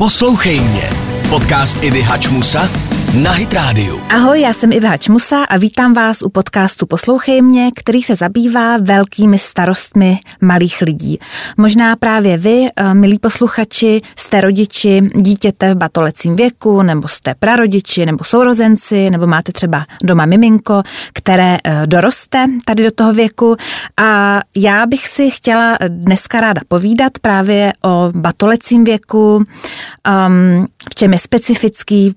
Poslouchej mě. Podcast Ivy Hačmusa na Hit Radio. Ahoj, já jsem Iva Hačmusa a vítám vás u podcastu Poslouchej mě, který se zabývá velkými starostmi malých lidí. Možná právě vy, eh, milí posluchači, jste rodiči dítěte v batolecím věku, nebo jste prarodiči, nebo sourozenci, nebo máte třeba doma miminko, které eh, doroste tady do toho věku. A já bych si chtěla dneska ráda povídat právě o batolecím věku, um, v čem je specifický,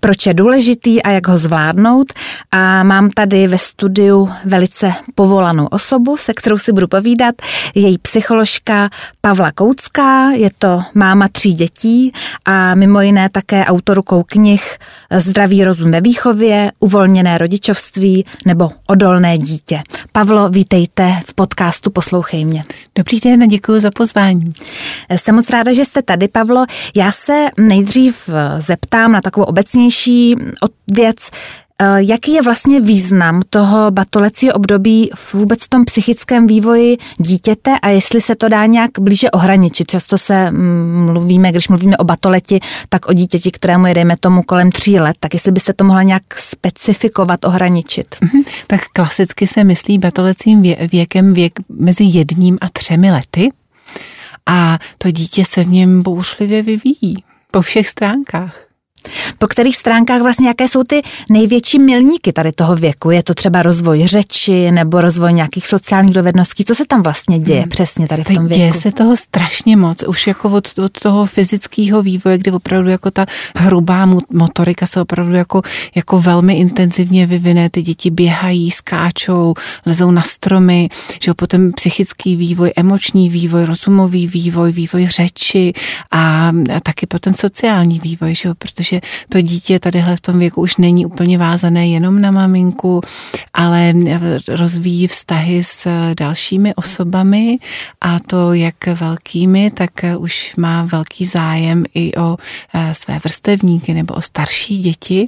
proč je důležitý a jak ho zvládnout. A mám tady ve studiu velice povolanou osobu, se kterou si budu povídat. Její psycholožka Pavla Koucká, je to máma tří dětí a mimo jiné také autorkou knih Zdravý rozum ve výchově, Uvolněné rodičovství nebo Odolné dítě. Pavlo, vítejte v podcastu Poslouchej mě. Dobrý den a děkuji za pozvání. Jsem moc ráda, že jste tady, Pavlo. Já se nejdřív zeptám na takovou obecnější věc, eh, Jaký je vlastně význam toho batolecího období v vůbec v tom psychickém vývoji dítěte a jestli se to dá nějak blíže ohraničit? Často se mm, mluvíme, když mluvíme o batoleti, tak o dítěti, kterému je, tomu, kolem tří let, tak jestli by se to mohla nějak specifikovat, ohraničit? Mm-hmm. Tak klasicky se myslí batolecím vě- věkem věk mezi jedním a třemi lety a to dítě se v něm bouřlivě vyvíjí po všech stránkách. Po kterých stránkách vlastně, jaké jsou ty největší milníky tady toho věku? Je to třeba rozvoj řeči nebo rozvoj nějakých sociálních dovedností? Co se tam vlastně děje hmm. přesně tady v tom věku? Děje se toho strašně moc. Už jako od, od toho fyzického vývoje, kdy opravdu jako ta hrubá motorika se opravdu jako, jako velmi intenzivně vyvine. Ty děti běhají, skáčou, lezou na stromy, že jo, potom psychický vývoj, emoční vývoj, rozumový vývoj, vývoj řeči a, a taky potom sociální vývoj, že jo, protože že to dítě tadyhle v tom věku už není úplně vázané jenom na maminku, ale rozvíjí vztahy s dalšími osobami a to jak velkými, tak už má velký zájem i o eh, své vrstevníky nebo o starší děti.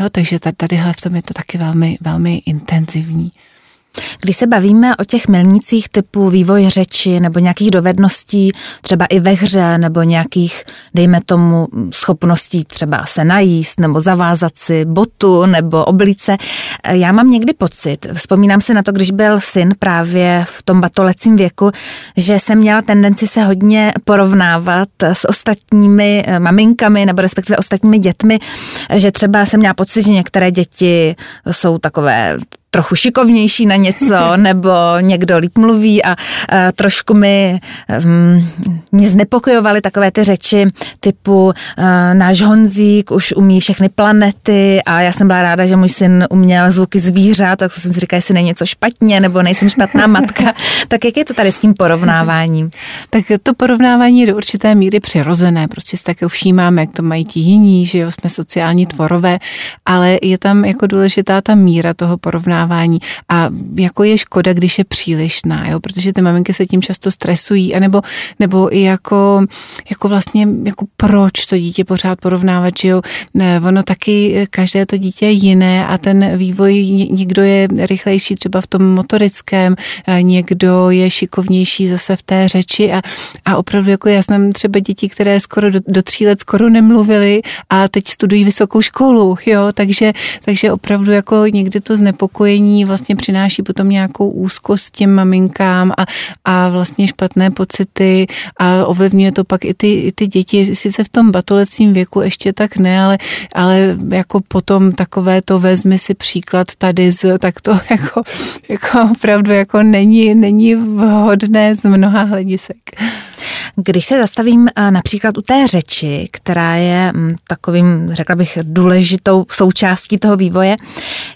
Jo, takže tadyhle v tom je to taky velmi, velmi intenzivní. Když se bavíme o těch milnicích typu vývoj řeči nebo nějakých dovedností, třeba i ve hře, nebo nějakých, dejme tomu, schopností třeba se najíst, nebo zavázat si botu, nebo oblice, já mám někdy pocit, vzpomínám si na to, když byl syn právě v tom batolecím věku, že jsem měla tendenci se hodně porovnávat s ostatními eh, maminkami, nebo respektive ostatními dětmi, že třeba jsem měla pocit, že některé děti jsou takové trochu šikovnější na něco, nebo někdo líp mluví a, a trošku mi um, mě znepokojovaly takové ty řeči typu uh, náš Honzík už umí všechny planety a já jsem byla ráda, že můj syn uměl zvuky zvířat, tak jsem si říkala, jestli není něco špatně, nebo nejsem špatná matka. tak jak je to tady s tím porovnáváním? tak to porovnávání je do určité míry přirozené, prostě si také všímáme, jak to mají ti jiní, že jo, jsme sociální tvorové, ale je tam jako důležitá ta míra toho porovnávání porovnávání a jako je škoda, když je přílišná, jo, protože ty maminky se tím často stresují, anebo, nebo i jako, jako vlastně, jako proč to dítě pořád porovnávat, že jo, ne, ono taky, každé to dítě je jiné a ten vývoj, někdo je rychlejší třeba v tom motorickém, někdo je šikovnější zase v té řeči a, a opravdu jako já znám třeba děti, které skoro do, do tří let skoro nemluvili a teď studují vysokou školu, jo, takže, takže opravdu jako někdy to znepokojuje spojení vlastně přináší potom nějakou úzkost těm maminkám a, a vlastně špatné pocity a ovlivňuje to pak i ty, i ty děti, sice v tom batolecím věku ještě tak ne, ale, ale jako potom takové to vezmi si příklad tady z, tak to jako, jako opravdu jako není, není vhodné z mnoha hledisek. Když se zastavím eh, například u té řeči, která je mm, takovým, řekla bych, důležitou součástí toho vývoje,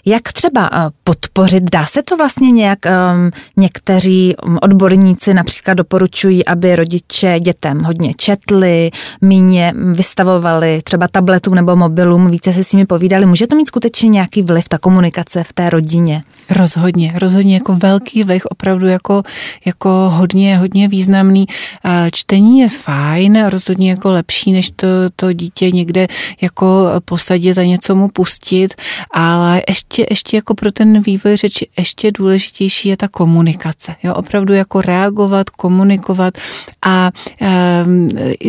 jak třeba eh, podpořit, dá se to vlastně nějak, ehm, někteří mm, odborníci například doporučují, aby rodiče dětem hodně četli, míně vystavovali třeba tabletům nebo mobilům, více se s nimi povídali. Může to mít skutečně nějaký vliv, ta komunikace v té rodině? Rozhodně, rozhodně jako velký vliv, opravdu jako, jako hodně, hodně významný. Čte čtení je fajn, rozhodně jako lepší, než to, to dítě někde jako posadit a něco mu pustit, ale ještě, ještě jako pro ten vývoj řeči ještě důležitější je ta komunikace. Jo, opravdu jako reagovat, komunikovat a e,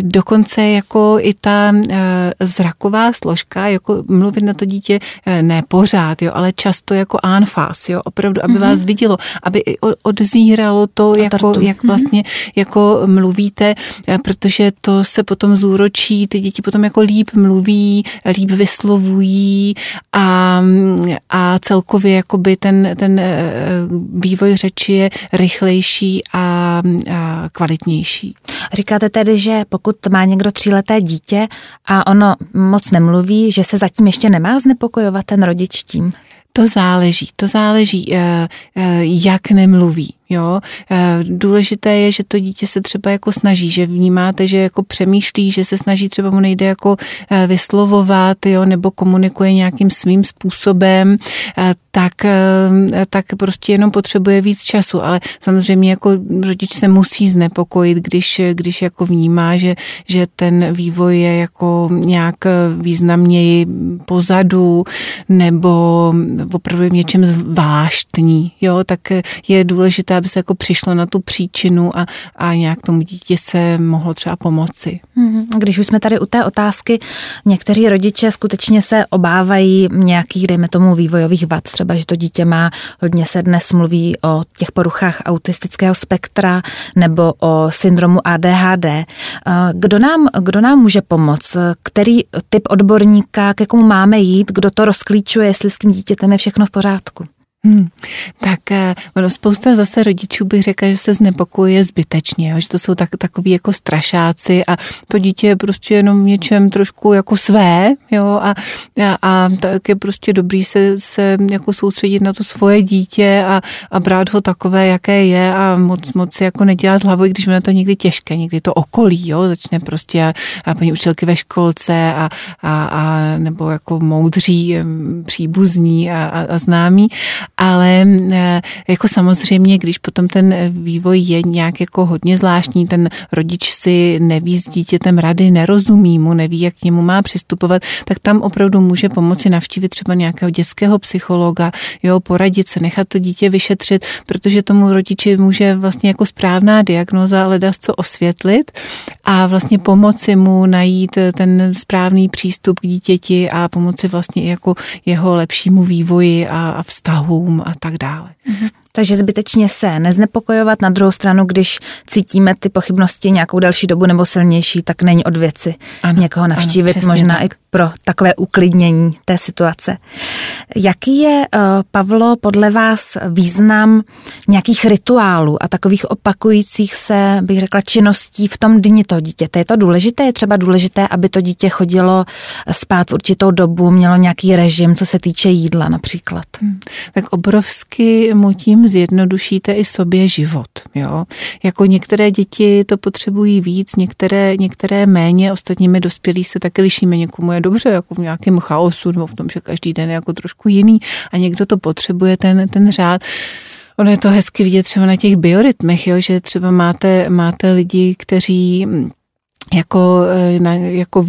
dokonce jako i ta e, zraková složka, jako mluvit na to dítě e, ne pořád, jo, ale často jako anfas, jo, opravdu, aby mm-hmm. vás vidělo, aby odzíralo to, jako, jak vlastně jako mluvíte, e, protože to se potom zúročí, ty děti potom jako líp mluví, líp vyslovují a, a celkově jakoby ten, ten e, vývoj řeči je rychlejší a, a kvalitnější. Říkáte tedy, že pokud má někdo tříleté dítě a ono moc nemluví, že se zatím ještě nemá znepokojovat ten rodič tím? To záleží, to záleží, eh, eh, jak nemluví. Jo, eh, důležité je, že to dítě se třeba jako snaží, že vnímáte, že jako přemýšlí, že se snaží třeba mu nejde jako vyslovovat, jo, nebo komunikuje nějakým svým způsobem, tak, tak prostě jenom potřebuje víc času, ale samozřejmě jako rodič se musí znepokojit, když, když jako vnímá, že, že ten vývoj je jako nějak významněji pozadu, nebo opravdu v něčem zvláštní, jo, tak je důležité, aby se jako přišlo na tu příčinu a, a nějak tomu dítě se mohlo třeba pomoci. Mhm. Když už jsme tady u té otázky, někteří rodiče skutečně se obávají nějakých, dejme tomu, vývojových vad, třeba, že to dítě má, hodně se dnes mluví o těch poruchách autistického spektra nebo o syndromu ADHD. Eh, kdo nám, kdo nám může pomoct? Který typ odborníka, ke komu máme jít, kdo to rozklíčuje, jestli s tím dítětem je všechno v pořádku? Hmm, tak eh, ono spousta zase rodičů bych řekla, že se znepokuje zbytečně, jo, že to jsou tak, takový jako strašáci a to dítě je prostě jenom v něčem trošku jako své, jo, a, a, a tak je prostě dobrý se, se jako soustředit na to svoje dítě a, a brát ho takové, jaké je a moc, moc jako nedělat hlavu, když ono to někdy těžké, někdy to okolí, jo, začne prostě a, a paní učitelky ve školce a, a, a nebo jako moudří příbuzní a, a, a známí ale eh, jako samozřejmě, když potom ten vývoj je nějak jako hodně zvláštní, ten rodič si neví s dítětem rady, nerozumí mu, neví, jak k němu má přistupovat, tak tam opravdu může pomoci navštívit třeba nějakého dětského psychologa, jo, poradit se, nechat to dítě vyšetřit, protože tomu rodiči může vlastně jako správná diagnoza ledas co osvětlit a vlastně pomoci mu najít ten správný přístup k dítěti a pomoci vlastně i jako jeho lepšímu vývoji a, a vztahu vztahům a tak dále. Mm-hmm. Takže zbytečně se neznepokojovat. Na druhou stranu, když cítíme ty pochybnosti nějakou další dobu nebo silnější, tak není od věci ano, někoho navštívit, ano, možná tak. i pro takové uklidnění té situace. Jaký je, eh, Pavlo, podle vás význam nějakých rituálů a takových opakujících se, bych řekla, činností v tom dni toho dítěte? Je to důležité? Je třeba důležité, aby to dítě chodilo spát v určitou dobu, mělo nějaký režim, co se týče jídla například? Hmm. Tak obrovsky mu tím zjednodušíte i sobě život. Jo? Jako některé děti to potřebují víc, některé, některé méně, ostatními dospělí se taky lišíme. Někomu je dobře jako v nějakém chaosu nebo v tom, že každý den je jako trošku jiný a někdo to potřebuje, ten, ten řád. Ono je to hezky vidět třeba na těch biorytmech, jo, že třeba máte, máte lidi, kteří jako, eh, na, jako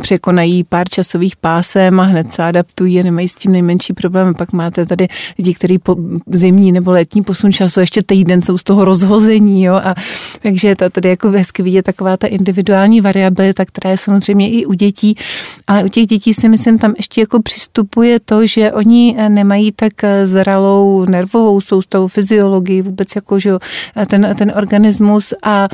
překonají pár časových pásem a hned se adaptují a nemají s tím nejmenší problém. Pak máte tady lidi, kteří po zimní nebo letní posun času ještě týden jsou z toho rozhození. Jo? A, takže to tady jako hezky vidět taková ta individuální variabilita, která je samozřejmě i u dětí, ale u těch dětí si myslím, tam ještě jako přistupuje to, že oni eh, nemají tak eh, zralou nervovou soustavu, fyziologii, vůbec jako, že ten, ten organismus a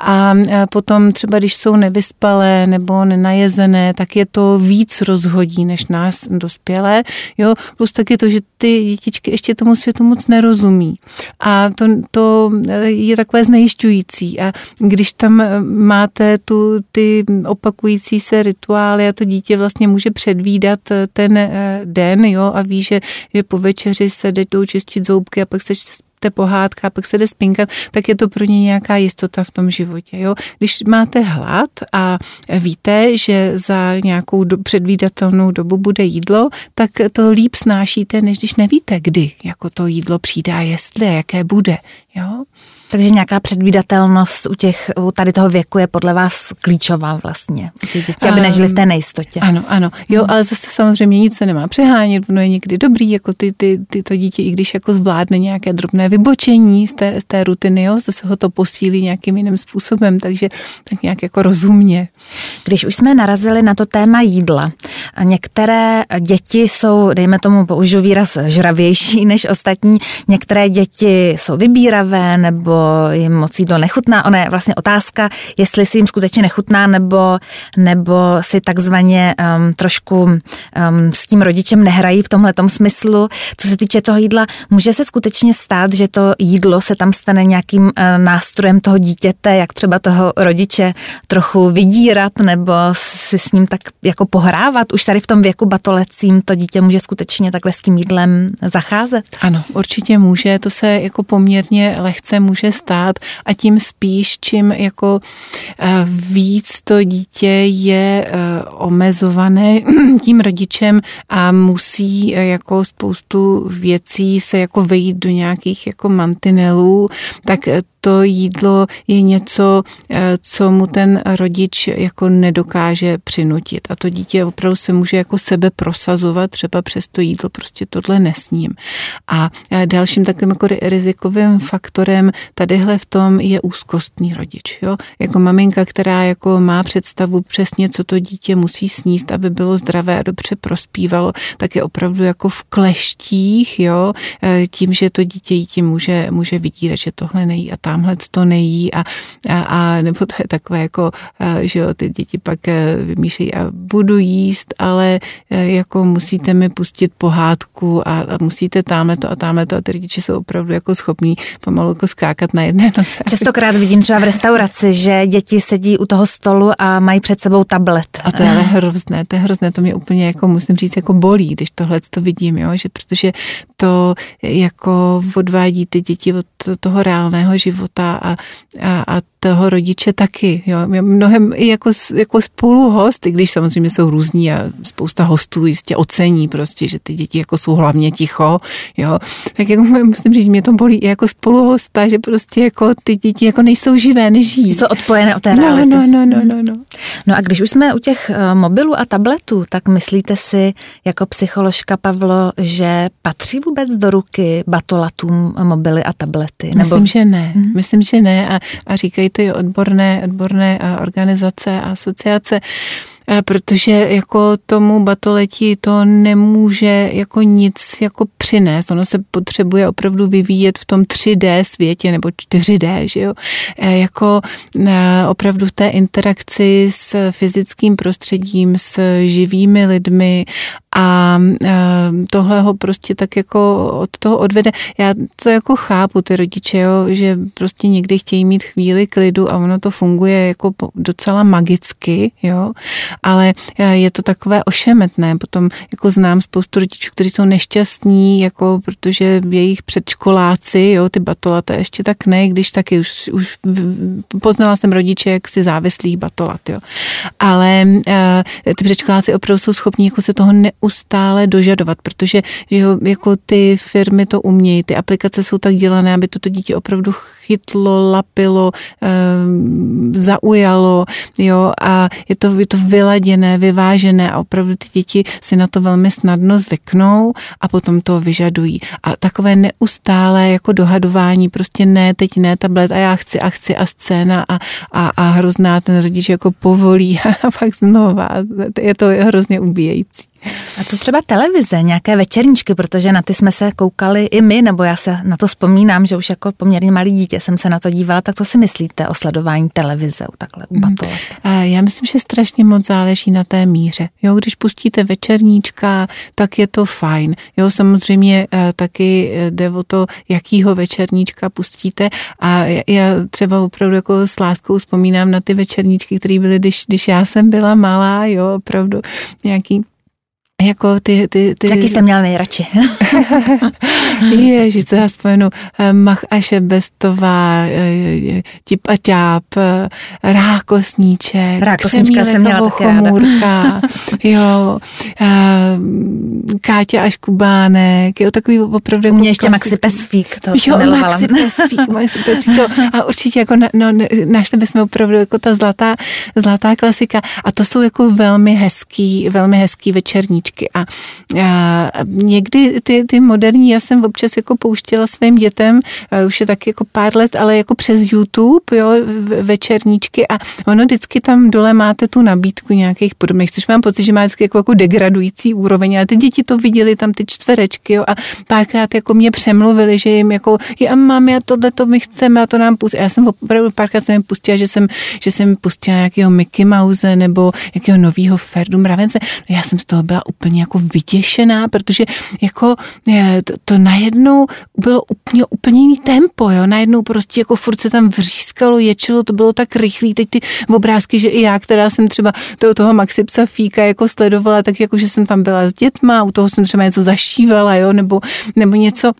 a potom třeba, když jsou nevyspalé nebo nenajezené, tak je to víc rozhodí než nás dospělé. Jo? Plus tak je to, že ty dětičky ještě tomu světu moc nerozumí. A to, to je takové znejišťující. A když tam máte tu, ty opakující se rituály a to dítě vlastně může předvídat ten den jo? a ví, že, že po večeři se jdou čistit zoubky a pak se té pohádka, pak se jde spinkat, tak je to pro ně nějaká jistota v tom životě. Jo? Když máte hlad a víte, že za nějakou do, předvídatelnou dobu bude jídlo, tak to líp snášíte, než když nevíte, kdy jako to jídlo přijde a jestli jaké bude. Jo? Takže nějaká předvídatelnost u těch, u tady toho věku je podle vás klíčová vlastně, u těch dětí, aby nežili v té nejistotě. Ano, ano. Jo, hmm. ale zase samozřejmě nic se nemá přehánět, ono je někdy dobrý, jako ty, ty, ty to dítě, i když jako zvládne nějaké drobné vybočení z té, z té rutiny, jo, zase ho to posílí nějakým jiným způsobem, takže tak nějak jako rozumně. Když už jsme narazili na to téma jídla, některé děti jsou, dejme tomu, použiju výraz žravější než ostatní, některé děti jsou vybíravé nebo jim moc jídlo nechutná. Ona je vlastně otázka, jestli si jim skutečně nechutná nebo, nebo si takzvaně um, trošku um, s tím rodičem nehrají v tomhle smyslu. Co se týče toho jídla, může se skutečně stát, že to jídlo se tam stane nějakým uh, nástrojem toho dítěte, jak třeba toho rodiče trochu vydírat nebo si s ním tak jako pohrávat. Už tady v tom věku batolecím to dítě může skutečně takhle s tím jídlem zacházet? Ano, určitě může. To se jako poměrně lehce může stát a tím spíš, čím jako eh, víc to dítě je eh, omezované tím rodičem a musí eh, jako spoustu věcí se jako vejít do nějakých jako mantinelů, tak to jídlo je něco, eh, co mu ten rodič jako nedokáže přinutit. A to dítě opravdu se může jako sebe prosazovat třeba přes to jídlo, prostě tohle nesním. A eh, dalším takovým jako rizikovým faktorem tadyhle v tom je úzkostný rodič. Jo? Jako maminka, která jako má představu přesně, co to dítě musí sníst, aby bylo zdravé a dobře prospívalo, tak je opravdu jako v kleštích, jo? Eh, tím, že to dítě jí může, může vydírat, že tohle nejí a ta tamhle to nejí a, a, a nebo to je takové jako, že jo, ty děti pak e, vymýšlejí a budu jíst, ale e, jako musíte mi pustit pohádku a, a musíte tamhle to a tamhle to a ty rodiče jsou opravdu jako schopní pomalu jako skákat na jedné noze. Častokrát vidím třeba v restauraci, že děti sedí u toho stolu a mají před sebou tablet. A to je ale hrozné, to je hrozné, to mě úplně jako musím říct jako bolí, když tohle to vidím, jo, že protože to jako odvádí ty děti od toho reálného života a, a, a toho rodiče taky. Jo. Mnohem i jako, jako spoluhost, i když samozřejmě jsou různí a spousta hostů jistě ocení prostě, že ty děti jako jsou hlavně ticho, jo. Tak jako musím říct, mě to bolí i jako spoluhosta, že prostě jako ty děti jako nejsou živé, nežijí. Jsou odpojené od té no, reality. No, no, no, no, no. No a když už jsme u těch eh, mobilů a tabletů, tak myslíte si jako psycholožka Pavlo, že patří vůbec do ruky batolatům mobily a tablety? Nebo... Myslím, že ne. Mm-hmm. Myslím, že ne a, a říkají to i odborné, odborné organizace a asociace. Eh, protože jako tomu batoletí to nemůže jako nic jako přinést. Ono se potřebuje opravdu vyvíjet v tom 3D světě nebo 4D, že jo? Eh, jako eh, opravdu v té interakci s fyzickým prostředím, s živými lidmi a tohle ho prostě tak jako od toho odvede. Já to jako chápu, ty rodiče, jo, že prostě někdy chtějí mít chvíli klidu a ono to funguje jako docela magicky, jo, ale eh, je to takové ošemetné. Potom jako znám spoustu rodičů, kteří jsou nešťastní, jako protože jejich předškoláci, jo, ty batolata ještě tak ne, když taky už, už poznala jsem rodiče, jak si závislých batolat, jo. Ale uh, ty předškoláci opravdu jsou schopní jako se toho neustále dožadovat, protože že jo, jako ty firmy to umějí, ty aplikace jsou tak dělané, aby toto dítě opravdu chytlo, lapilo, um, zaujalo, jo, a je to, je to vyladěné, vyvážené a opravdu ty děti si na to velmi snadno zvyknou a potom to vyžadují. A takové neustále jako dohadování, prostě ne, teď ne tablet a já chci a chci a scéna a, a, a hrozná ten rodič jako povolí a pak znova. Je to hrozně ubíjející. A co třeba televize, nějaké večerníčky, protože na ty jsme se koukali i my, nebo já se na to vzpomínám, že už jako poměrně malý dítě jsem se na to dívala, tak co si myslíte o sledování televize u takhle u mhm. batolet? Já myslím, že strašně moc záleží na té míře. Jo, když pustíte večerníčka, tak je to fajn. Jo, samozřejmě eh, taky eh, jde o to, jakýho večerníčka pustíte a já třeba opravdu jako s láskou vzpomínám na ty večerníčky, které byly, když, když já jsem byla malá, jo, opravdu nějaký jako ty, ty, ty... Jaký jste měl nejradši? Ježiš, co já vzpomenu. Eh, Mach a Šebestová, eh, Tip a Těp, Rákosníček, Rákosníčka jsem měla taky ráda. jo, Káťa a Škubánek, jo, takový opravdu jako Mě ještě Maxi Pesfík, to jo, Maxi Pesfík, Maxi Pesfík, to, a určitě jako, na, no, našli bychom opravdu jako ta zlatá, zlatá klasika a to jsou jako velmi hezký, velmi hezký večerníčky a, a někdy ty, ty moderní, já jsem občas jako pouštěla svým dětem, už je taky jako pár let, ale jako přes YouTube, jo, večerníčky a ono vždycky tam dole máte tu nabídku nějakých podobných, což mám pocit, že má vždycky jako, jako degradující úroveň, ale ty děti to viděli, tam ty čtverečky, jo, a párkrát jako mě přemluvili, že jim jako, a mám já tohle to my chceme a to nám pustí. Já jsem opravdu párkrát jsem jim pustila, že jsem, že jsem pustila nějakého Mickey Mouse nebo jakého nového Ferdu Mravence. No já jsem z toho byla úplně jako vytěšená, protože jako to, to najednou bylo úplně, úplně jiný tempo, jo, najednou prostě jako furt se tam vřískalo, ječilo, to bylo tak rychlý, teď ty obrázky, že i já, která jsem třeba toho, toho Maxi Fíka jako sledovala, tak jako, že jsem tam byla s dětma, u toho jsem třeba něco zaštívala, jo, nebo, nebo něco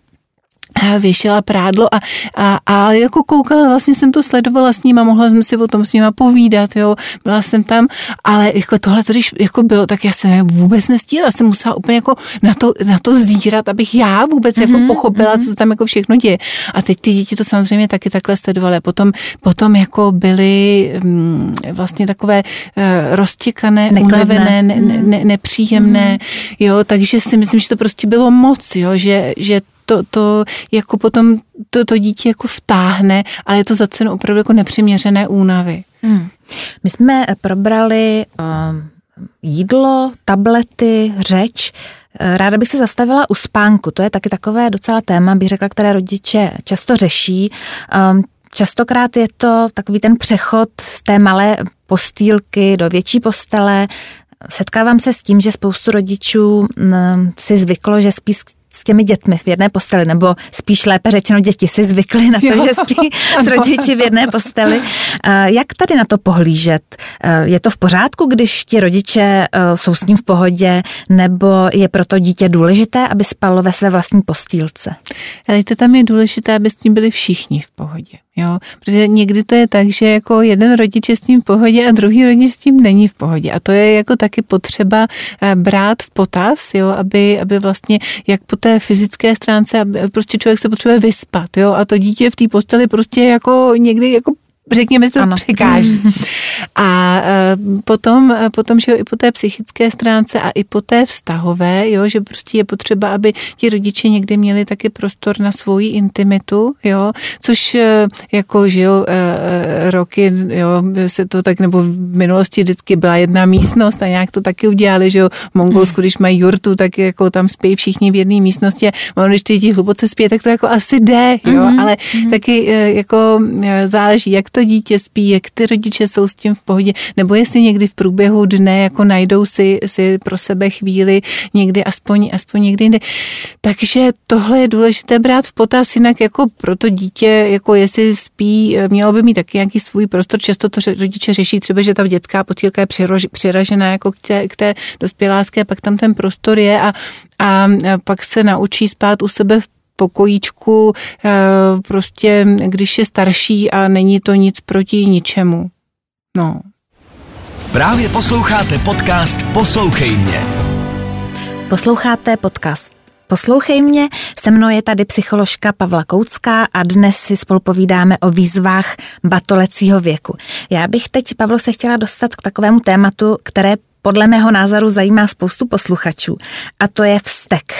věšela prádlo a, a, a jako koukala, vlastně jsem to sledovala s ním a mohla jsem si o tom s nima povídat, jo, byla jsem tam, ale jako tohle, to, když jako bylo, tak já jsem vůbec nestíhala, jsem musela úplně jako na to, na to zírat, abych já vůbec mm-hmm, jako mhm, pochopila, mm-hmm. co se tam jako všechno děje. A teď ty děti to samozřejmě taky takhle sledovaly. Potom, potom jako byly mm, vlastně takové uh, roztěkané, unavené, ne, ne, ne, nepříjemné, mm-hmm. jo, takže si myslím, že to prostě bylo moc, jo, že, že to, to jako potom to, to dítě jako vtáhne, ale je to za cenu opravdu jako nepřiměřené únavy. Hmm. My jsme probrali uh, jídlo, tablety, řeč. Eh, ráda bych se zastavila u spánku. To je taky takové docela téma, bych řekla, které rodiče často řeší. Um, častokrát je to takový ten přechod z té malé postýlky do větší postele. Setkávám se s tím, že spoustu rodičů mm, si zvyklo, že spí s těmi dětmi v jedné posteli, nebo spíš lépe řečeno, děti si zvykly na to, jo, že spí s rodiči v jedné posteli. Jak tady na to pohlížet? Je to v pořádku, když ti rodiče e, jsou s ním v pohodě, nebo je proto dítě důležité, aby spalo ve své vlastní postýlce? Ale to tam je důležité, aby s ním byli všichni v pohodě. Jo, protože někdy to je tak, že jako jeden rodič je s tím v pohodě a druhý rodič s tím není v pohodě. A to je jako taky potřeba eh, brát v potaz, jo, aby, aby vlastně jak po té fyzické stránce, prostě člověk se potřebuje vyspat, jo, a to dítě v té posteli prostě jako někdy jako řekněme, to ano. překáží. A e, potom, e, potom, že i po té psychické stránce a i po té vztahové, jo, že prostě je potřeba, aby ti rodiče někdy měli taky prostor na svoji intimitu, jo, což e, jako, že jo, roky, jo, se to tak, nebo v minulosti vždycky byla jedna místnost a nějak to taky udělali, že jo, v Mongolsku, když mají jurtu, tak jako tam spí všichni v jedné místnosti a ono, když ty hluboce spí, tak to jako asi jde, jo, mm-hmm. ale mm-hmm. taky jako záleží, jak to dítě spí, jak ty rodiče jsou s tím v pohodě, nebo jestli někdy v průběhu dne jako najdou si, si pro sebe chvíli někdy aspoň, aspoň někdy jinde. Takže tohle je důležité brát v potaz, jinak jako pro to dítě, jako jestli spí, mělo by mít taky nějaký svůj prostor. Často to rodiče řeší třeba, že ta dětská potýlka je přiražená jako k té, k té dospělácké, pak tam ten prostor je a, a pak se naučí spát u sebe v pokojíčku, eh, prostě když je starší a není to nic proti ničemu. No. Právě posloucháte podcast Poslouchej mě. Posloucháte podcast Poslouchej mě, se mnou je tady psycholožka Pavla Koucká a dnes si spolu povídáme o výzvách batolecího věku. Já bych teď, Pavlo, se chtěla dostat k takovému tématu, které podle mého názoru zajímá spoustu posluchačů a to je vztek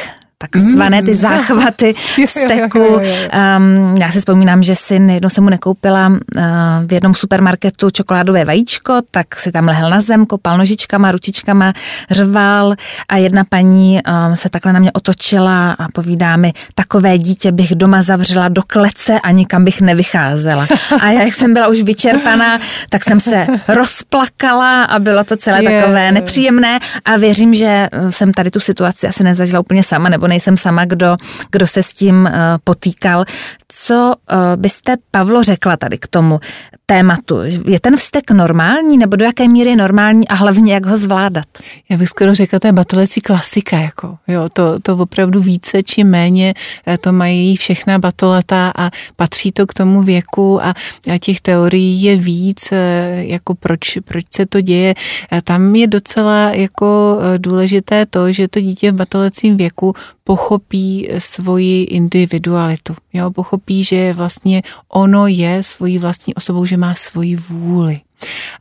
takzvané ty mm. záchvaty steku. Um, já si vzpomínám, že syn jednou se mu nekoupila uh, v jednom supermarketu čokoládové vajíčko, tak si tam lehl na zem, kopal nožičkama, ručičkama, řval a jedna paní um, se takhle na mě otočila a povídá mi, takové dítě bych doma zavřela do klece a nikam bych nevycházela. A já, jak jsem byla už vyčerpaná, tak jsem se rozplakala a bylo to celé takové nepříjemné a věřím, že jsem tady tu situaci asi nezažila úplně sama, nebo nejsem sama, kdo, kdo se s tím uh, potýkal. Co uh, byste, Pavlo, řekla tady k tomu tématu? Je ten vztek normální, nebo do jaké míry normální a hlavně jak ho zvládat? Já bych skoro řekla, to je batolecí klasika, jako, jo, to, to opravdu více či méně eh, to mají všechna batolata a patří to k tomu věku a, a těch teorií je víc, jako proč, proč se to děje. Tam je docela jako důležité to, že to dítě v batolecím věku pochopí svoji individualitu. Jo? Pochopí, že vlastně ono je svojí vlastní osobou, že má svoji vůli.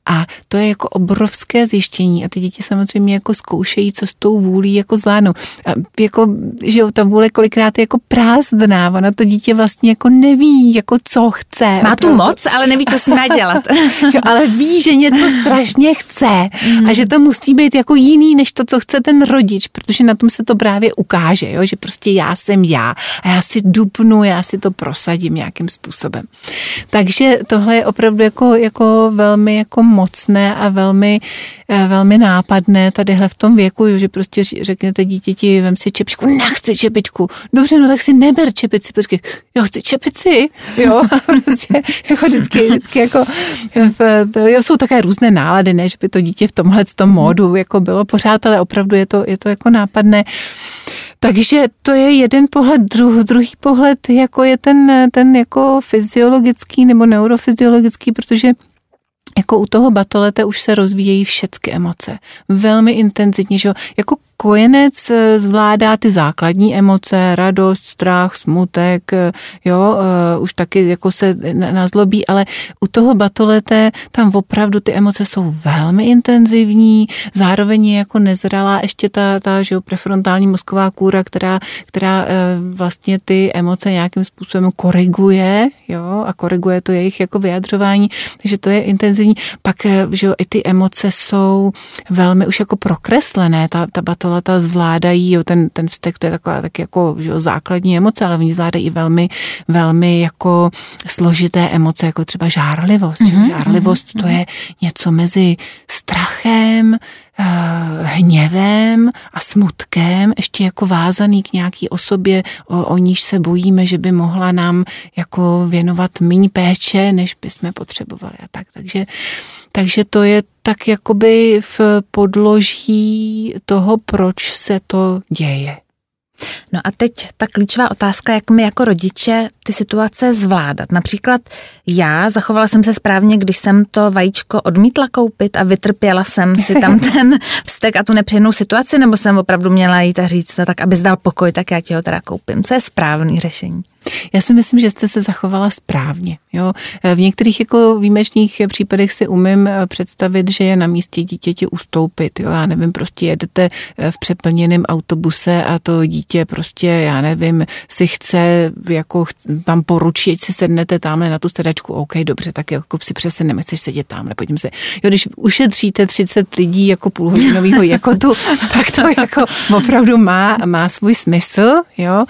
A to je jako obrovské zjištění a ty děti samozřejmě jako zkoušejí, co s tou vůlí jako zvládnou. A jako, že jo, ta vůle kolikrát je jako prázdná, ona to dítě vlastně jako neví, jako co chce. Má opravdu. tu moc, ale neví, co s ní má dělat. jo, ale ví, že něco strašně chce mm. a že to musí být jako jiný, než to, co chce ten rodič, protože na tom se to právě ukáže, jo, že prostě já jsem já a já si dupnu, já si to prosadím nějakým způsobem. Takže tohle je opravdu jako, jako velmi velmi jako mocné a velmi, eh, velmi nápadné tadyhle v tom věku, že prostě řeknete dítěti, vem si čepičku, nechci čepičku. Dobře, no tak si neber čepici, počkej, jo, chci čepici, jo, prostě, jako vždycky, vždycky jako, v, to, jo, jsou také různé nálady, ne, že by to dítě v tomhle tom módu jako bylo pořád, ale opravdu je to, je to jako nápadné. Takže to je jeden pohled, druh, druhý pohled, jako je ten, ten jako fyziologický nebo neurofyziologický, protože jako u toho batolete už se rozvíjejí všechny emoce. Velmi intenzivně, že jo? Jako kojenec eh, zvládá ty základní emoce, radost, strach, smutek, eh, jo, uh, už taky jako se nazlobí, ale u toho batolete tam opravdu ty emoce jsou velmi intenzivní, zároveň je jako nezralá ještě ta, ta že jo, prefrontální mozková kůra, která, která vlastně ty emoce nějakým způsobem koriguje, jo, a koriguje to jejich jako vyjadřování, takže to je intenzivní. Pak, že jo, i ty emoce jsou velmi už jako prokreslené, ta, ta batoleta leta zvládají, jo, ten, ten vztek to je taková tak jako že jo, základní emoce, ale oni zvládají i velmi, velmi jako složité emoce, jako třeba žárlivost. Mm-hmm, žárlivost mm-hmm. to je něco mezi strachem, hněvem a smutkem, ještě jako vázaný k nějaký osobě, o, o níž se bojíme, že by mohla nám jako věnovat méně péče, než bychom potřebovali a tak. Takže takže to je tak jakoby v podloží toho, proč se to děje. No a teď ta klíčová otázka, jak my jako rodiče ty situace zvládat. Například já zachovala jsem se správně, když jsem to vajíčko odmítla koupit a vytrpěla jsem si tam ten vztek a tu nepříjemnou situaci, nebo jsem opravdu měla jít a říct, no tak aby zdal pokoj, tak já ti ho teda koupím. Co je správný řešení? Já si myslím, že jste se zachovala správně. Jo. V některých jako výjimečných případech si umím eh, představit, že je na místě dítěti ustoupit. Jo. Já nevím, prostě jedete eh, v přeplněném autobuse a to dítě prostě, já nevím, si chce, jako tam poručí, ať si sednete tamhle na tu sedačku, OK, dobře, tak jako si přesně nechceš sedět tamhle, pojďme se. Jo, když ušetříte 30 lidí jako půlhodinového jakotu, tak to jako opravdu má, má svůj smysl, jo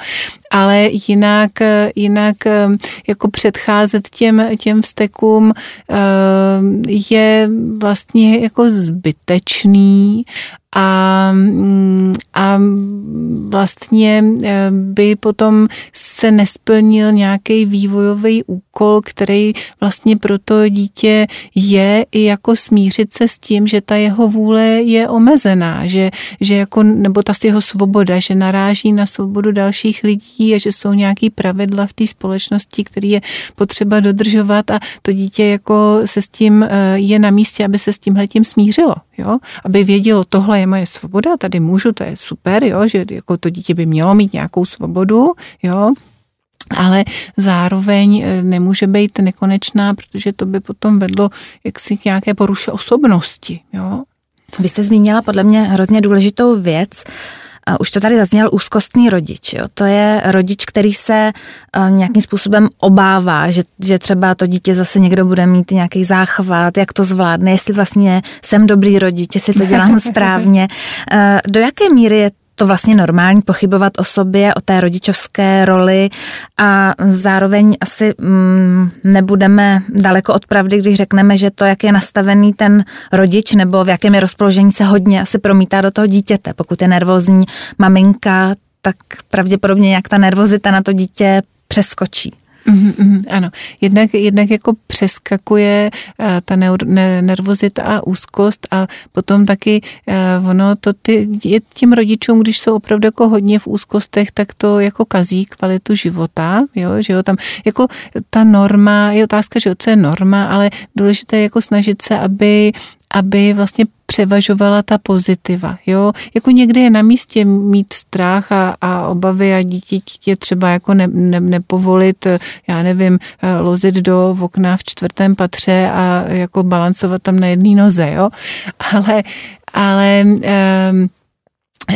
ale jinak, jinak jako předcházet těm, těm vztekům eh, je vlastně jako zbytečný a, a vlastně eh, by potom se nesplnil nějaký vývojový úkol, který vlastně pro to dítě je i jako smířit se s tím, že ta jeho vůle je omezená, že, že jako, nebo ta jeho svoboda, že naráží na svobodu dalších lidí a že jsou nějaký pravidla v té společnosti, které je potřeba dodržovat a to dítě jako se s tím eh, je na místě, aby se s tímhletím smířilo, jo? aby vědělo, tohle je moje svoboda, tady můžu, to je super, jo? že jako to dítě by mělo mít nějakou svobodu, jo? ale zároveň eh, nemůže být nekonečná, protože to by potom vedlo jaksi k nějaké poruše osobnosti. Jo? Vy jste zmínila podle mě hrozně důležitou věc, už to tady zazněl úzkostný rodič. Jo. To je rodič, který se uh, nějakým způsobem obává, že, že třeba to dítě zase někdo bude mít nějaký záchvat, jak to zvládne, jestli vlastně jsem dobrý rodič, jestli to dělám správně. Uh, do jaké míry je to vlastně normální pochybovat o sobě, o té rodičovské roli a zároveň asi mm, nebudeme daleko od pravdy, když řekneme, že to, jak je nastavený ten rodič nebo v jakém je rozpoložení se hodně asi promítá do toho dítěte. Pokud je nervózní maminka, tak pravděpodobně nějak ta nervozita na to dítě přeskočí. Mm-hmm, ano, jednak, jednak jako přeskakuje uh, ta neur, ne, nervozita a úzkost a potom taky uh, ono to ty, je tím rodičům, když jsou opravdu jako hodně v úzkostech, tak to jako kazí kvalitu života, jo, že jo, tam jako ta norma, je otázka, že jo, co je norma, ale důležité je jako snažit se, aby aby vlastně převažovala ta pozitiva. Jo? Jako někdy je na místě mít strach a, a obavy a dítě, dítě třeba jako ne, ne, nepovolit, já nevím, lozit do okna v čtvrtém patře a jako balancovat tam na jedné noze, jo? Ale, ale um,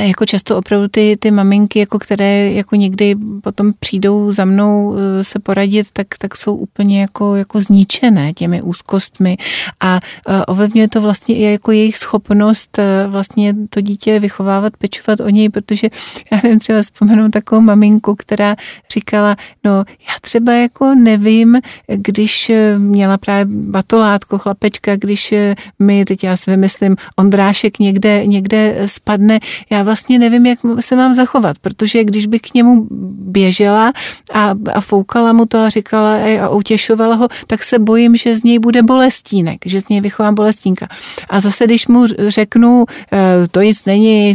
jako často opravdu ty, ty maminky, jako které jako někdy potom přijdou za mnou eh, se poradit, tak, tak jsou úplně jako, jako zničené těmi úzkostmi. A eh, ovlivňuje to vlastně i jako jejich schopnost eh, vlastně to dítě vychovávat, pečovat o něj, protože já nevím, třeba vzpomenu takovou maminku, která říkala, no já třeba jako nevím, když měla právě batolátko, chlapečka, když mi, teď já si vymyslím, Ondrášek někde, někde spadne, já vlastně nevím, jak se mám zachovat, protože když bych k němu běžela a, a foukala mu to a říkala a utěšovala ho, tak se bojím, že z něj bude bolestínek, že z něj vychovám bolestínka. A zase, když mu řeknu, e, to nic není,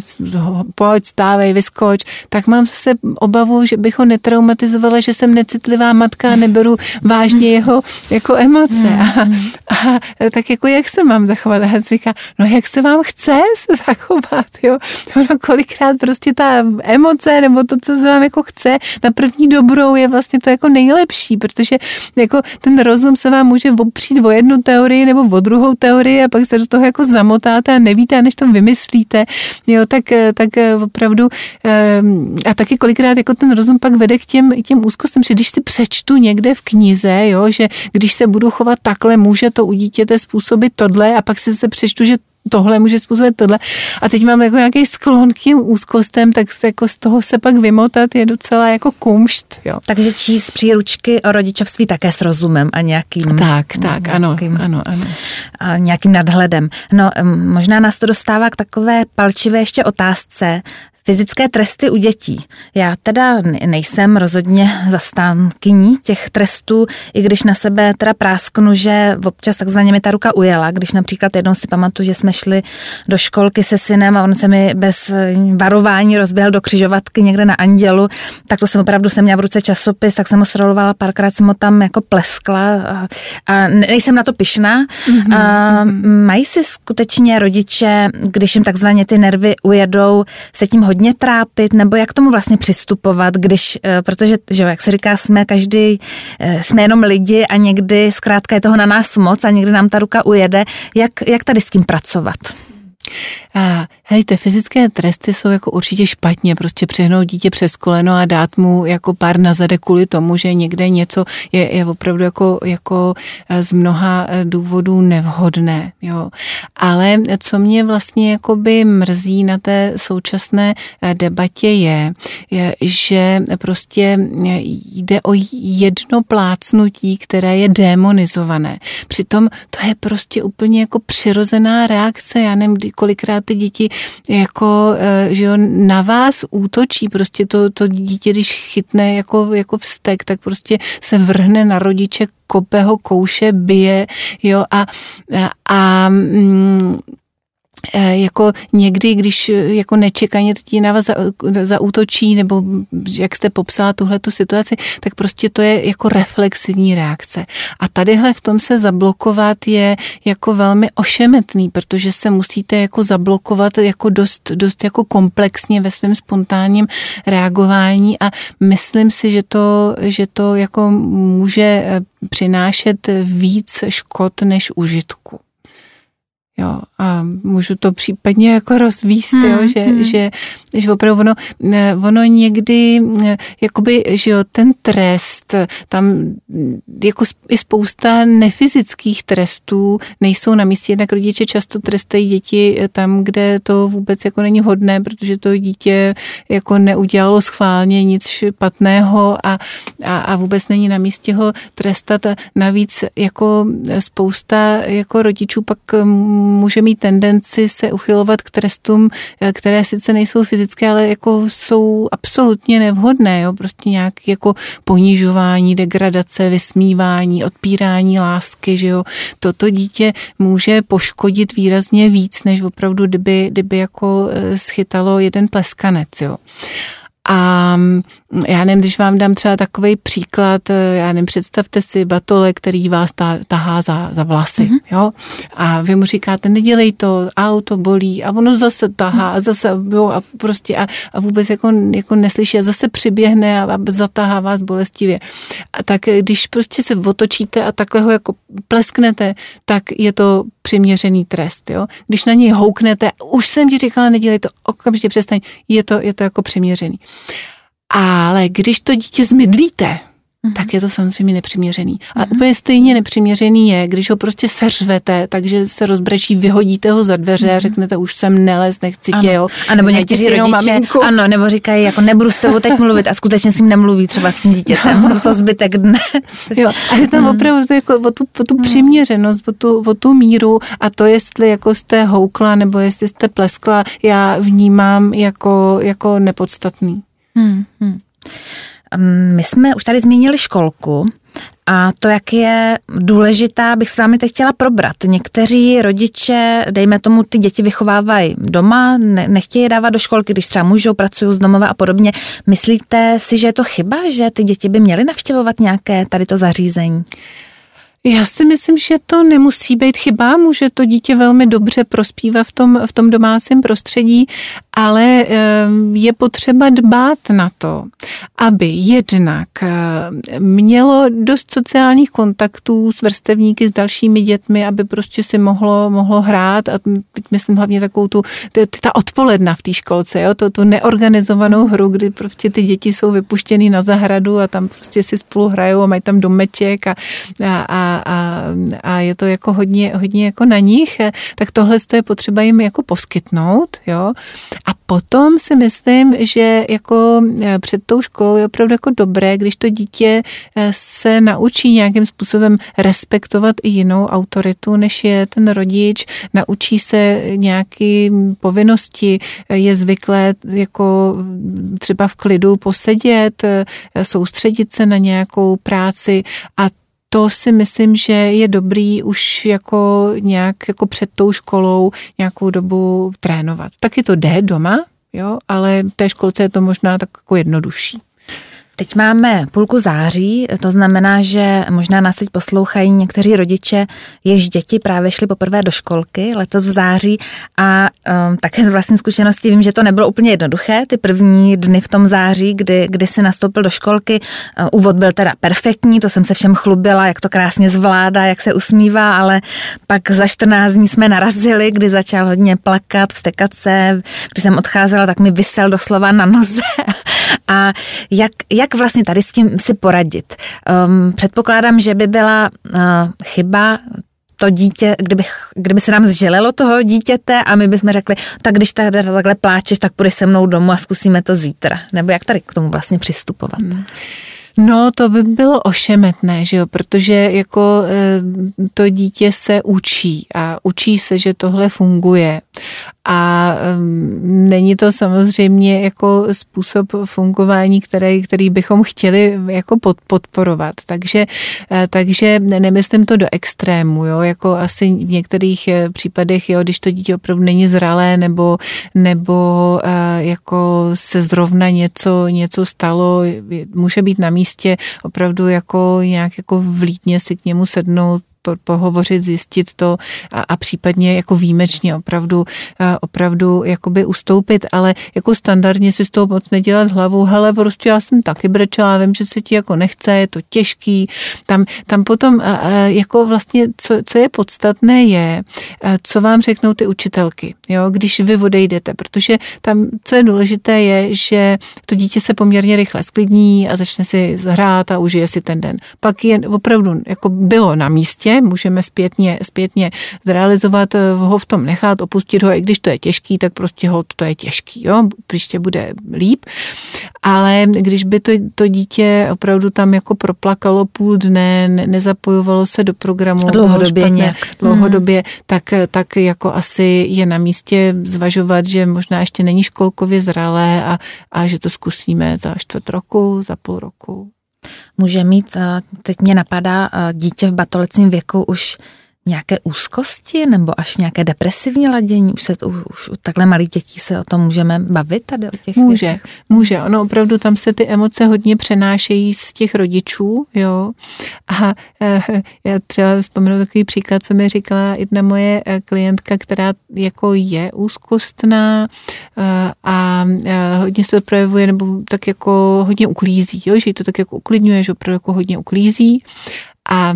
pojď, stávej, vyskoč, tak mám zase obavu, že bych ho netraumatizovala, že jsem necitlivá matka a neberu vážně jeho jako emoce. A, a tak jako jak se mám zachovat? A já říká, no jak se vám chce se zachovat, jo? Ono kolikrát prostě ta emoce nebo to, co se vám jako chce na první dobrou je vlastně to jako nejlepší, protože jako ten rozum se vám může opřít o jednu teorii nebo o druhou teorii a pak se do toho jako zamotáte a nevíte, než to vymyslíte, jo, tak, tak opravdu ehm, a taky kolikrát jako ten rozum pak vede k těm, těm úzkostem, že když si přečtu někde v knize, jo, že když se budu chovat takhle, může to u dítěte způsobit tohle a pak si se přečtu, že tohle může způsobit tohle. A teď mám jako nějaký sklon k tím úzkostem, tak jako z toho se pak vymotat je docela jako kumšt. Jo. Takže číst příručky o rodičovství také s rozumem a nějakým... Tak, tak, nějakým, ano, ano, ano. A nějakým nadhledem. No, možná nás to dostává k takové palčivé ještě otázce fyzické tresty u dětí. Já teda nejsem rozhodně zastánkyní těch trestů, i když na sebe teda prásknu, že občas takzvaně mi ta ruka ujela, když například jednou si pamatuju, že jsme šli do školky se synem a on se mi bez varování rozběhl do křižovatky někde na Andělu, tak to jsem opravdu jsem měla v ruce časopis, tak jsem ho srolovala, párkrát jsem ho tam jako pleskla a, a nejsem na to pyšná. Mm-hmm. A, mají si skutečně rodiče, když jim takzvaně ty nervy ujedou, se tím hodně trápit, nebo jak tomu vlastně přistupovat, když, eh, protože, že jak se říká, jsme každý, eh, jsme jenom lidi a někdy zkrátka je toho na nás moc a někdy nám ta ruka ujede. Jak, jak tady s tím pracovat? A hejte, fyzické tresty jsou jako určitě špatně, prostě přehnout dítě přes koleno a dát mu jako pár na zade kvůli tomu, že někde něco je, je opravdu jako, jako eh, z mnoha eh, důvodů nevhodné, jo. Ale co mě vlastně jakoby mrzí na té současné eh, debatě je, je že prostě jde o jedno plácnutí, které je demonizované. Přitom to je prostě úplně jako přirozená reakce, já nevím, kolikrát ty děti jako, eh, že jo, na vás útočí, prostě to, to dítě, když chytne jako, jako vztek, tak prostě se vrhne na rodiče, kope ho, kouše, bije, jo, a, a, a mm, jako někdy, když eh, jako nečekaně ti na vás zaútočí, nebo jak jste popsala tuhle tu situaci, tak prostě to je jako reflexivní reakce. A tadyhle v tom se zablokovat je jako velmi ošemetný, protože se musíte jako zablokovat jako dost, dost jako komplexně ve svém spontánním reagování a myslím si, že to, že to jako může eh, přinášet víc škod než užitku. Jo, a můžu to případně jako rozvíst, hmm, jo, že, hmm. že, že opravdu ono, ono někdy, jakoby, že jo, ten trest, tam jako i spousta nefyzických trestů nejsou na místě, jednak rodiče často trestají děti tam, kde to vůbec jako není hodné, protože to dítě jako neudělalo schválně nic špatného a, a, a vůbec není na místě ho trestat a navíc jako spousta jako rodičů pak může mít tendenci se uchylovat k trestům, které sice nejsou fyzické, ale jako jsou absolutně nevhodné, jo? prostě nějak jako ponižování, degradace, vysmívání, odpírání lásky, že jo. Toto dítě může poškodit výrazně víc, než opravdu, kdyby, kdyby jako eh, schytalo jeden pleskanec, jo. A mm, já nevím, když vám dám třeba takový příklad, eh, já nevím, představte si batole, který vás tahá za, za vlasy, mm-hmm. jo, a vy mu říkáte, nedělej to, auto bolí, a ono zase tahá a zase, jo, a prostě a, a vůbec jako, jako neslyší a zase přiběhne a, a zatahá vás bolestivě. A tak eh, když prostě se otočíte a takhle ho jako plesknete, tak je to přiměřený trest, jo. Když na něj houknete, už jsem ti říkala, nedělej to, okamžitě přestaň, je to, je to jako přiměřený. Ale když to dítě zmydlíte, mm-hmm. tak je to samozřejmě nepřiměřený. A mm-hmm. úplně stejně nepřiměřený je, když ho prostě seřvete, takže se rozbrečí, vyhodíte ho za dveře mm-hmm. a mhm. řeknete, už jsem nelez, nechci tě, jo. A nebo někteří rodiče, maminku. ano, nebo říkají, jako nebudu s tebou teď mluvit a skutečně s ním nemluví třeba s tím dítětem po zbytek dne. jo, a je tam mm. opravdu to jako o tu, o tu mm. přiměřenost, o tu, o tu míru a to, jestli jako jste houkla nebo jestli jste pleskla, já vnímám jako, jako nepodstatný. Hmm, hmm. My jsme už tady zmínili školku a to, jak je důležitá, bych s vámi teď chtěla probrat. Někteří rodiče, dejme tomu, ty děti vychovávají doma, ne, nechtějí dávat do školky, když třeba můžou, pracují z domova a podobně. Myslíte si, že je to chyba, že ty děti by měly navštěvovat nějaké tady to zařízení? Já si myslím, že to nemusí být chyba, může to dítě velmi dobře prospívat v tom, v tom domácím prostředí, ale je potřeba dbát na to, aby jednak mělo dost sociálních kontaktů s vrstevníky, s dalšími dětmi, aby prostě si mohlo, mohlo hrát a teď myslím hlavně takovou tu, ta odpoledna v té školce, jo, to, tu neorganizovanou hru, kdy prostě ty děti jsou vypuštěny na zahradu a tam prostě si spolu hrajou a mají tam domeček a, a, a a, a je to jako hodně, hodně jako na nich, tak tohle je potřeba jim jako poskytnout, jo. Potom si myslím, že jako e, před tou školou je opravdu jako dobré, když to dítě e, se naučí nějakým způsobem respektovat i jinou autoritu, než je ten rodič, naučí se nějaký povinnosti, je zvyklé jako třeba v klidu posedět, e, soustředit se na nějakou práci. A to si myslím, že je dobrý už jako nějak jako před tou školou nějakou dobu trénovat. Taky to jde doma, jo, ale v té školce je to možná tak jako jednodušší. Teď máme půlku září, to znamená, že možná nás teď poslouchají někteří rodiče, jež děti právě šly poprvé do školky letos v září a um, také z vlastní zkušenosti vím, že to nebylo úplně jednoduché, ty první dny v tom září, kdy, kdy si nastoupil do školky. Uh, úvod byl teda perfektní, to jsem se všem chlubila, jak to krásně zvládá, jak se usmívá, ale pak za 14 dní jsme narazili, kdy začal hodně plakat, vstekat se, když jsem odcházela, tak mi vysel doslova na noze. A jak, jak vlastně tady s tím si poradit? Um, předpokládám, že by byla uh, chyba to dítě, kdyby, kdyby se nám zželelo toho dítěte a my bychom řekli, tak když tady takhle pláčeš, tak půjdeš se mnou domů a zkusíme to zítra. Nebo jak tady k tomu vlastně přistupovat? Hmm. No, to by bylo ošemetné, že jo, protože jako e, to dítě se učí a učí se, že tohle funguje a um, není to samozřejmě jako způsob fungování, který, který bychom chtěli jako pod, podporovat. Takže, uh, takže nemyslím to do extrému, jo, jako asi v některých uh, případech, jo, když to dítě opravdu není zralé nebo, nebo jako se zrovna něco, něco stalo, může být na místě opravdu jako nějak jako vlítně si k němu sednout, po, pohovořit, zjistit to a, a případně jako výjimečně opravdu, opravdu jakoby ustoupit, ale jako standardně si z toho moc nedělat hlavu, hele, prostě já jsem taky brečela, vím, že se ti jako nechce, je to těžký. Tam, tam potom jako vlastně, co, co je podstatné je, co vám řeknou ty učitelky, jo, když vy odejdete, protože tam, co je důležité je, že to dítě se poměrně rychle sklidní a začne si hrát a užije si ten den. Pak je opravdu jako bylo na místě, dítě, můžeme zpětně, zpětně zrealizovat, ho v tom nechat, opustit ho, i když to je těžký, tak prostě ho to je těžký, jo, příště bude líp. Ale když by to, to dítě opravdu tam jako proplakalo půl dne, ne, nezapojovalo se do programu dlouhodobě, špatně, nějak. dlouhodobě hmm. tak, tak jako asi je na místě zvažovat, že možná ještě není školkově zralé a, a že to zkusíme za čtvrt roku, za půl roku. Může mít, teď mě napadá, dítě v batolecím věku už nějaké úzkosti nebo až nějaké depresivní ladění? Už se to, už, už takhle malých dětí se o tom můžeme bavit tady o těch může, věcech? Může, ono opravdu tam se ty emoce hodně přenášejí z těch rodičů, jo. A e, já třeba vzpomenu takový příklad, co mi říkala jedna moje eh, klientka, která jako je úzkostná e, a e, hodně se to projevuje, nebo tak jako hodně uklízí, jo, že to tak jako uklidňuje, že opravdu jako hodně uklízí a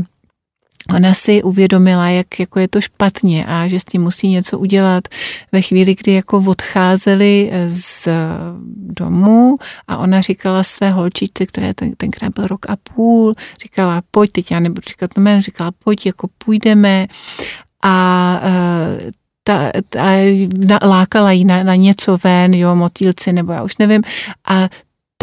Ona si uvědomila, jak jako je to špatně a že s tím musí něco udělat ve chvíli, kdy jako odcházeli z domu a ona říkala své holčičce, které ten, tenkrát byl rok a půl, říkala, pojď, teď já nebudu říkat to jméno, říkala, pojď, jako půjdeme a e, ta, ta, na, lákala jí na, na něco ven, jo, motýlci, nebo já už nevím. A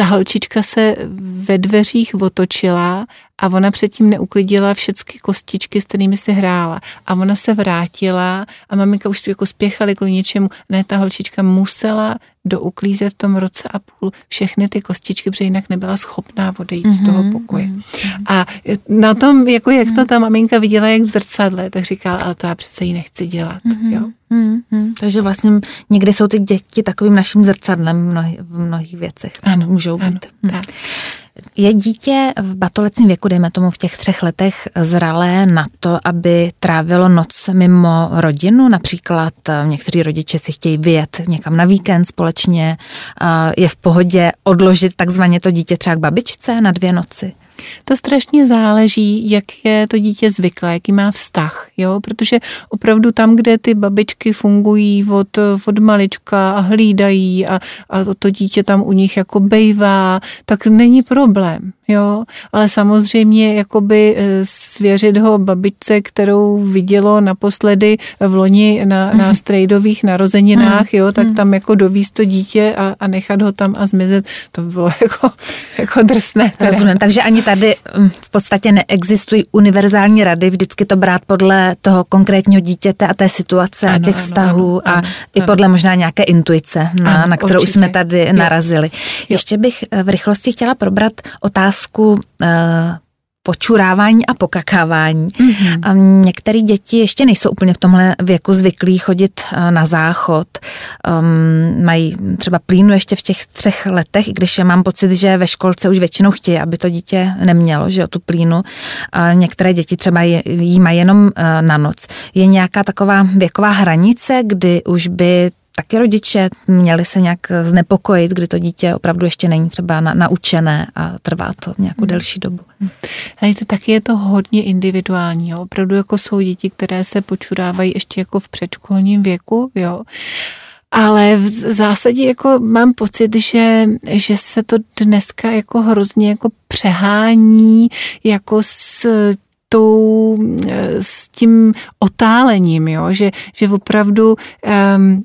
ta holčička se ve dveřích otočila a ona předtím neuklidila všechny kostičky, s kterými si hrála. A ona se vrátila a maminka už jako spěchali kvůli něčemu. Ne, ta holčička musela douklízet v tom roce a půl všechny ty kostičky, protože jinak nebyla schopná odejít mm-hmm. z toho mhm, pokoje. Mm-hmm. A na tom, jako jak to ta maminka viděla, jak v zrcadle, tak říkala, ale to já přece ji nechci dělat. Mm-hmm. Jo? Mm-hmm. Takže vlastně někdy jsou ty děti takovým naším zrcadlem v mnohých, v mnohých věcech. Ano, můžou být. Ano, tak. Je dítě v batolecím věku, dejme tomu v těch třech letech, zralé na to, aby trávilo noc mimo rodinu? Například eh, někteří rodiče si chtějí vyjet někam na víkend společně. Eh, je v pohodě odložit takzvaně to dítě třeba k babičce na dvě noci? To strašně záleží, jak je to dítě zvyklé, jaký má vztah, jo, protože opravdu tam, kde ty babičky fungují od, od malička a hlídají a, a to, to dítě tam u nich jako bejvá, tak není problém, jo, ale samozřejmě jakoby eh, svěřit ho babičce, kterou vidělo naposledy v loni na, na mhm. strejdových narozeninách, jo, tak mhm. tam jako dovíst to dítě a, a nechat ho tam a zmizet, to bylo jako, jako drsné. Teda. Rozumím, takže ani tady mm, v podstatě neexistují univerzální rady, vždycky to brát podle toho konkrétního dítěte a té situace ano, a těch vztahů ano, a ano, i ano. podle možná nějaké intuice, na, ano, na kterou určitě. jsme tady narazili. Jo. Ještě bych v rychlosti chtěla probrat otázku uh, počurávání a pokakávání. Mm-hmm. Některé děti ještě nejsou úplně v tomhle věku zvyklí chodit eh, na záchod. Um, mají třeba plínu ještě v těch třech letech, i když já mám pocit, že ve školce už většinou chtějí, aby to dítě nemělo, že jo, tu plínu. A některé děti třeba jí mají jenom uh, na noc. Je nějaká taková věková hranice, kdy už by taky rodiče měli se nějak znepokojit, kdy to dítě opravdu ještě není třeba na, naučené a trvá to nějakou hmm. delší dobu. Ale to taky je to hodně individuální. Jo. Opravdu jako jsou děti, které se počurávají ještě jako v předškolním věku, jo. Ale v zásadě jako mám pocit, že, že se to dneska jako hrozně jako přehání jako s tou, s tím otálením, jo? Že, že opravdu um,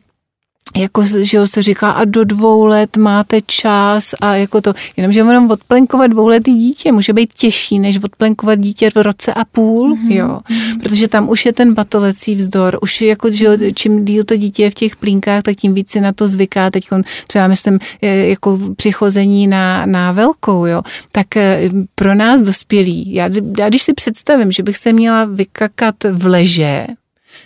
jako, že se říká a do dvou let máte čas a jako to, jenomže jenom odplenkovat dvouletý dítě může být těžší, než odplenkovat dítě v roce a půl, mm-hmm. jo, protože tam už je ten batolecí vzdor, už jako, že čím díl to dítě je v těch plínkách, tak tím víc si na to zvyká, teď třeba myslím, jako přichození na, na velkou, jo, tak eh, pro nás dospělí, já, já když si představím, že bych se měla vykakat v leže,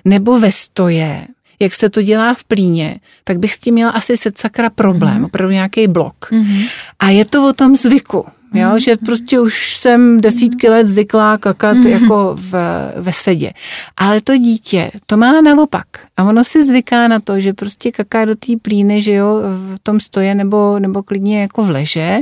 nebo ve stoje, jak se to dělá v plíně, tak bych s tím měla asi set sakra problém, mm-hmm. opravdu nějaký blok. Mm-hmm. A je to o tom zvyku. Jo, mm-hmm. že prostě už jsem desítky let zvyklá kakat mm-hmm. jako v, ve sedě. Ale to dítě, to má naopak. A ono si zvyká na to, že prostě kaká do té plíny, že jo, v tom stoje nebo, nebo klidně jako v leže.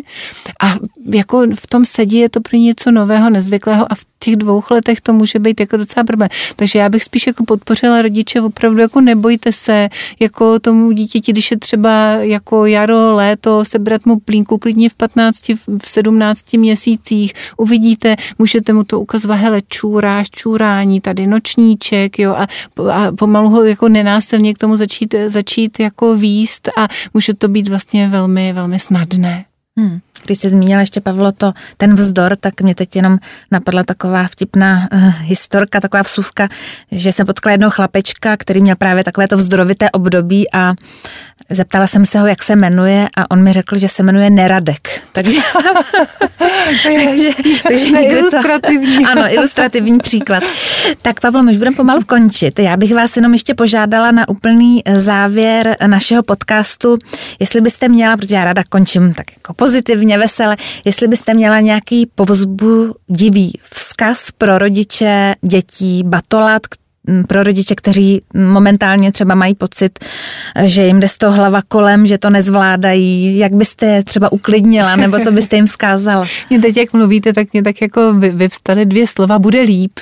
A jako v tom sedí je to pro něco nového, nezvyklého a v těch dvou letech to může být jako docela problém. Takže já bych spíš jako podpořila rodiče, opravdu jako nebojte se, jako tomu dítěti, když je třeba jako jaro, léto, sebrat mu plínku klidně v 15, v 17 18 měsících, uvidíte, můžete mu to ukazovat, hele, čůráš, čůrání, tady nočníček, jo, a, a pomalu ho jako nenásilně k tomu začít, začít jako výst a může to být vlastně velmi, velmi snadné. Hmm. Když jsi zmínila ještě, Pavlo, to, ten vzdor, tak mě teď jenom napadla taková vtipná uh, historka, taková vsuvka, že jsem potkala jednoho chlapečka, který měl právě takové to vzdorovité období a zeptala jsem se ho, jak se jmenuje a on mi řekl, že se jmenuje Neradek. Takže, takže, takže ilustrativní. To, ano, ilustrativní příklad. Tak Pavlo, my už budeme pomalu končit. Já bych vás jenom ještě požádala na úplný závěr našeho podcastu, jestli byste měla, protože já ráda končím tak jako pozitivně, veselé, jestli byste měla nějaký povzbudivý vzkaz pro rodiče dětí Batolat, pro rodiče, kteří momentálně třeba mají pocit, že jim jde z toho hlava kolem, že to nezvládají, jak byste je třeba uklidnila, nebo co byste jim zkázala? Mě teď, jak mluvíte, tak mě tak jako vyvstaly dvě slova, bude líp.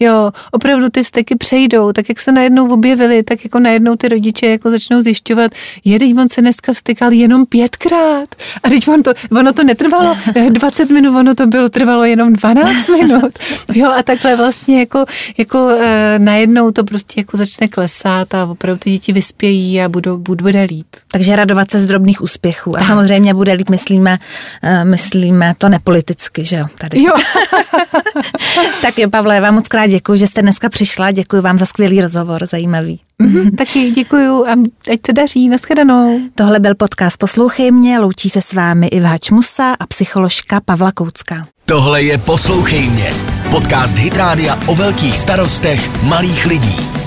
Jo, opravdu ty vzteky přejdou, tak jak se najednou objevily, tak jako najednou ty rodiče jako začnou zjišťovat, je, on se dneska vstekal jenom pětkrát. A teď on to, ono to netrvalo 20 minut, ono to bylo, trvalo jenom 12 minut. Jo, a takhle vlastně jako, jako e, najednou to prostě jako začne klesat a opravdu ty děti vyspějí a budou, bude líp. Takže radovat se z drobných úspěchů. A tak. samozřejmě bude líp, myslíme, e, myslíme to nepoliticky, že jo, tady. Jo. tak jo, Pavle, vám moc krát děkuji, že jste dneska přišla. Děkuji vám za skvělý rozhovor, zajímavý. Mm-hmm, taky děkuji a ať se daří, nashledanou. Tohle byl podcast Poslouchej mě, loučí se s vámi Iva Hačmusa a psycholožka Pavla Koucka. Tohle je Poslouchej mě, podcast Hitrádia o velkých starostech malých lidí.